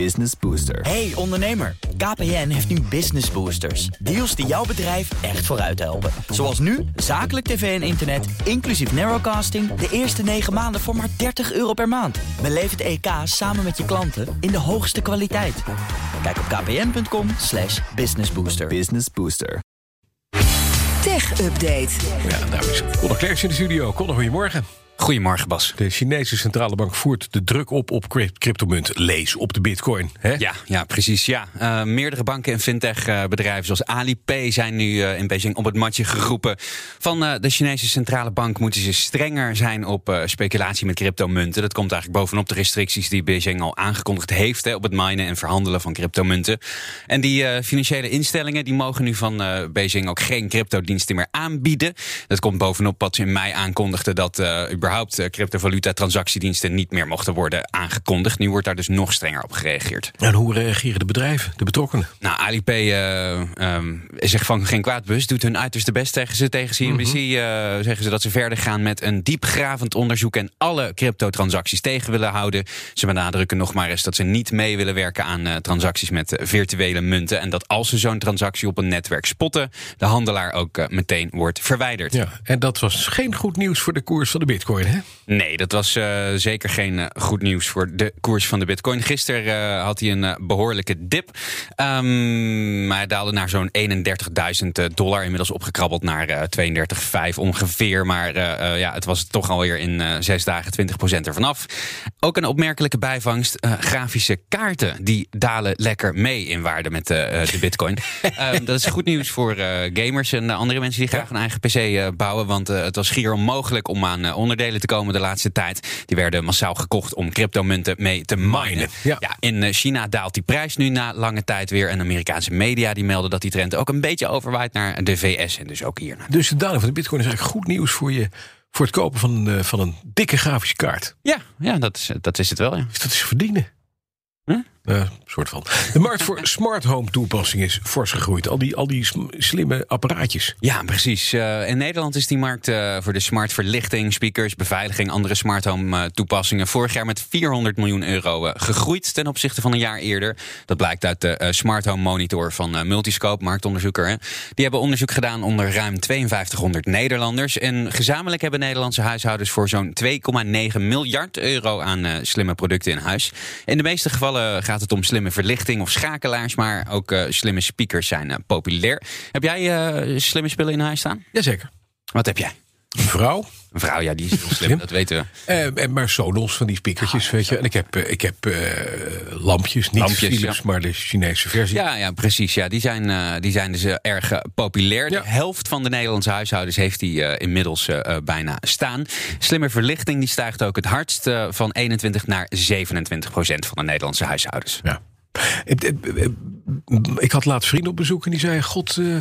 Business Booster. Hey ondernemer, KPN heeft nu Business Boosters. Deals die jouw bedrijf echt vooruit helpen. Zoals nu, zakelijk tv en internet, inclusief narrowcasting... de eerste 9 maanden voor maar 30 euro per maand. Beleef het EK samen met je klanten in de hoogste kwaliteit. Kijk op kpn.com slash businessbooster. Business Booster. Tech Update. Ja, daar is Conor Klerks in de studio. Conor, goedemorgen. Goedemorgen, Bas. De Chinese centrale bank voert de druk op op crypt- cryptomunt. Lees op de bitcoin. Hè? Ja, ja precies. Ja. Eh, meerdere banken en fintech-bedrijven zoals Alipay zijn nu eh, in Beijing op het matje geroepen. Van eh, de Chinese centrale bank moeten ze strenger zijn op eh, speculatie met cryptomunten. Dat komt eigenlijk bovenop de restricties die Beijing al aangekondigd heeft hè, op het minen en verhandelen van cryptomunten. En die eh, financiële instellingen die mogen nu van eh, Beijing ook geen cryptodiensten meer aanbieden. Dat komt bovenop wat ze in mei aankondigden dat eh, überhaupt eh, cryptovaluta-transactiediensten niet meer mochten worden aangekondigd. Nu wordt daar dus nog strenger op gereageerd. En hoe reageren de bedrijven, de betrokkenen? Nou, Alipay eh, ehm, zegt van geen kwaadbus, doet hun uiterste best tegen ze. Tegen CNBC eh, zeggen ze dat ze verder gaan met een diepgravend onderzoek en alle cryptotransacties tegen willen houden. Ze benadrukken nog maar eens dat ze niet mee willen werken aan eh, transacties met virtuele munten. En dat als ze zo'n transactie op een netwerk spotten, de handelaar ook meteen wordt verwijderd. Ja, en dat was geen goed nieuws voor de koers van de bitcoin, hè? Nee, dat was eh, zeker geen eh, goed nieuws voor de koers van de bitcoin. Gisteren eh, had hij een eh, behoorlijke dip. Ehm, maar hij daalde naar zo'n 31.000 eh, dollar. Inmiddels opgekrabbeld naar eh 32,5 ongeveer. Maar ja, het was toch alweer in zes dagen 20% ervan af. Ook een opmerkelijke bijvangst. grafische kaarten, die dalen lekker mee in waarde met de bitcoin. Ehm, dat is goed nieuws voor gamers en andere mensen die graag een eigen PC bouwen. Want het was schier onmogelijk om aan eh, te komen de laatste tijd. Die werden massaal gekocht om cryptomunten mee te minen. Ja. in eh, China daalt die prijs nu na lange tijd weer. En Amerikaanse media die melden dat die trend ook een beetje overwaait naar de VS. En dus ook hier. naar- Dus de daling van de bitcoin is eigenlijk goed nieuws voor je... voor het kopen van, eh, van een dikke grafische kaart. Ja, ja dat, is, dat is het wel. Ja. Dus dat is verdienen. Huh? Ja, De markt voor smart home toepassingen is fors gegroeid. Al die, al die slimme apparaatjes. Ja, precies. Eh, in Nederland is die markt eh, voor de smart verlichting, speakers, beveiliging, andere smart home eh, toepassingen vorig jaar met 400 miljoen euro gegroeid ten opzichte van een jaar eerder. Dat blijkt uit de smart home monitor van Multiscope, marktonderzoeker. Die hebben onderzoek gedaan onder ruim 5200 Nederlanders. En gezamenlijk hebben Nederlandse huishoudens voor zo'n 2,9 miljard euro aan slimme producten in huis. In de meeste gevallen gaat het om slimme verlichting of schakelaars, maar ook eh, slimme speakers zijn eh, populair. Heb jij eh, slimme spullen in huis staan? Jazeker. Wat heb jij? Een vrouw. Een vrouw, ja, die is heel slim, dat weten we. En maar Sonos van die speakertjes, weet je. En ik heb, ik heb lampjes, niet Lampjes, Philips, ja. maar de Chinese versie. Ja, ja, precies. Ja, die, zijn, die zijn dus erg populair. Ja. De helft van de Nederlandse huishoudens heeft die inmiddels bijna staan. Slimme verlichting die stijgt ook het hardst van 21 naar 27 procent van de Nederlandse huishoudens. Ja. Ik, had laatst vrienden op bezoek en die zeiden: God, eh,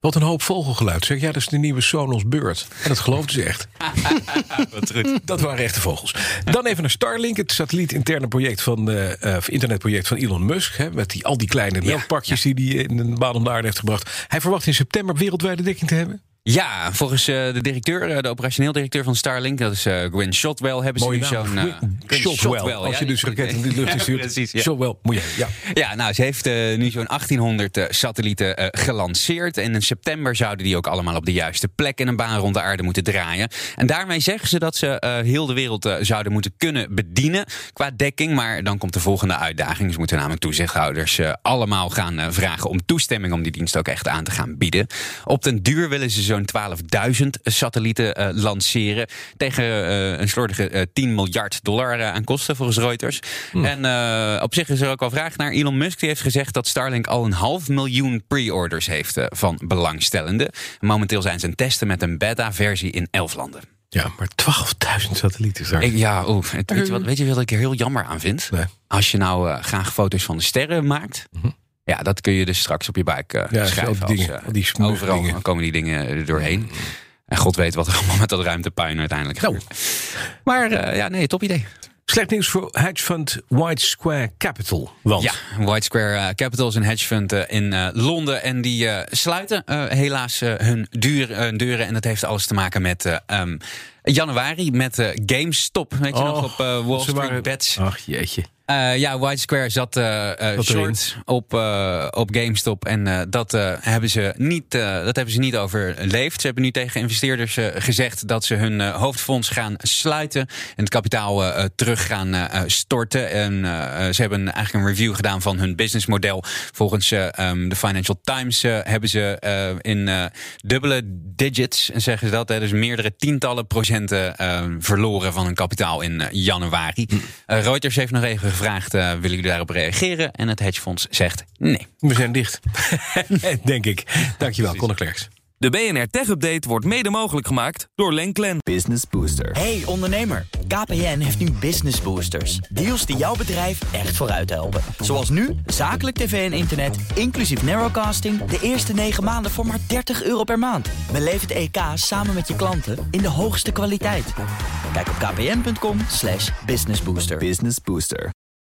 wat een hoop vogelgeluid. Zeg, ja, dat is de nieuwe Sonos Bird. En dat geloofden ze echt. Wat goed. Dat waren echte vogels. Dan even naar Starlink, het satelliet-interne project van, eh, eh, internetproject van Elon Musk. Hè, met die, al die kleine melkpakjes die hij in een baan om de aarde heeft gebracht. Hij verwacht in september wereldwijde dekking te hebben. Ja, volgens eh, de directeur, eh, de operationeel directeur van Starlink, dat is eh Gwen Shotwell, hebben Mooie ze nu zo'n. Shotwell. Als ja, je dus raketten in de lucht stuurt. precies, ja. Shotwell, moet je. Ja. Ja, nou, ze heeft nu zo'n 1800 eh, satellieten gelanceerd. En in september zouden die ook allemaal op de juiste plek in een baan rond de aarde moeten draaien. En daarmee zeggen ze dat ze heel de wereld zouden moeten kunnen bedienen qua dekking. Maar dan komt de volgende uitdaging. Ze moeten namelijk toezichthouders allemaal gaan vragen om toestemming om die dienst ook echt aan te gaan bieden. Op den duur willen ze zo'n 12.000 satellieten eh, lanceren. Tegen eh, een slordige eh, 10 miljard dollar eh, aan kosten volgens Reuters. En eh, op zich is er ook wel vraag naar Elon Musk. Die heeft gezegd dat Starlink al een half miljoen pre-orders heeft eh, van belangstellenden. Momenteel zijn ze aan het testen met een beta-versie in 11 landen. ja, maar 12.000 satellieten. Ik, ja, weet, je wat, weet je wat ik er heel jammer aan vind? Nee. Als je nou eh, graag foto's van de sterren maakt. Ja, dat kun je dus straks op je buik eh, Ja, schrijven. als, dingen, eh, die overal dingen. komen die dingen er doorheen. En God weet wat er allemaal met dat ruimtepuin uiteindelijk Nou. gebeurt. Maar eh, ja, nee, top idee. Slecht nieuws voor hedge fund White Square Capital. Want Ja, White Square eh, Capital is een hedge fund eh, in eh, Londen. En die eh, sluiten eh, helaas eh, hun duur, eh, deuren. En dat heeft alles te maken met eh, ehm, januari met eh, GameStop. Weet je nog, op eh, Wall Street waren- Bets. Ach jeetje. Uh, ja, White Square zat uh, short op, op GameStop. En dat, hebben ze niet, dat hebben ze niet overleefd. Ze hebben nu tegen investeerders gezegd dat ze hun hoofdfonds gaan sluiten. En het kapitaal terug gaan storten. En ze hebben eigenlijk een review gedaan van hun businessmodel. Volgens um, de Financial Times hebben ze in dubbele digits, en zeggen ze dat, dus meerdere tientallen procenten verloren van hun kapitaal in januari. Hm. Reuters heeft nog even gevraagd: uh, willen jullie daarop reageren? En het hedgefonds zegt nee. We zijn dicht. Denk ik. Dankjewel, Conor Klerks. De BNR Tech Update wordt mede mogelijk gemaakt door Lenklen. Business Booster. Hey ondernemer, KPN heeft nu Business Boosters. Deals die jouw bedrijf echt vooruit helpen. Zoals nu, zakelijk tv en internet, inclusief narrowcasting... de eerste 9 maanden voor maar 30 euro per maand. Beleef het EK samen met je klanten in de hoogste kwaliteit. Kijk op kpn.com businessbooster. Business Booster.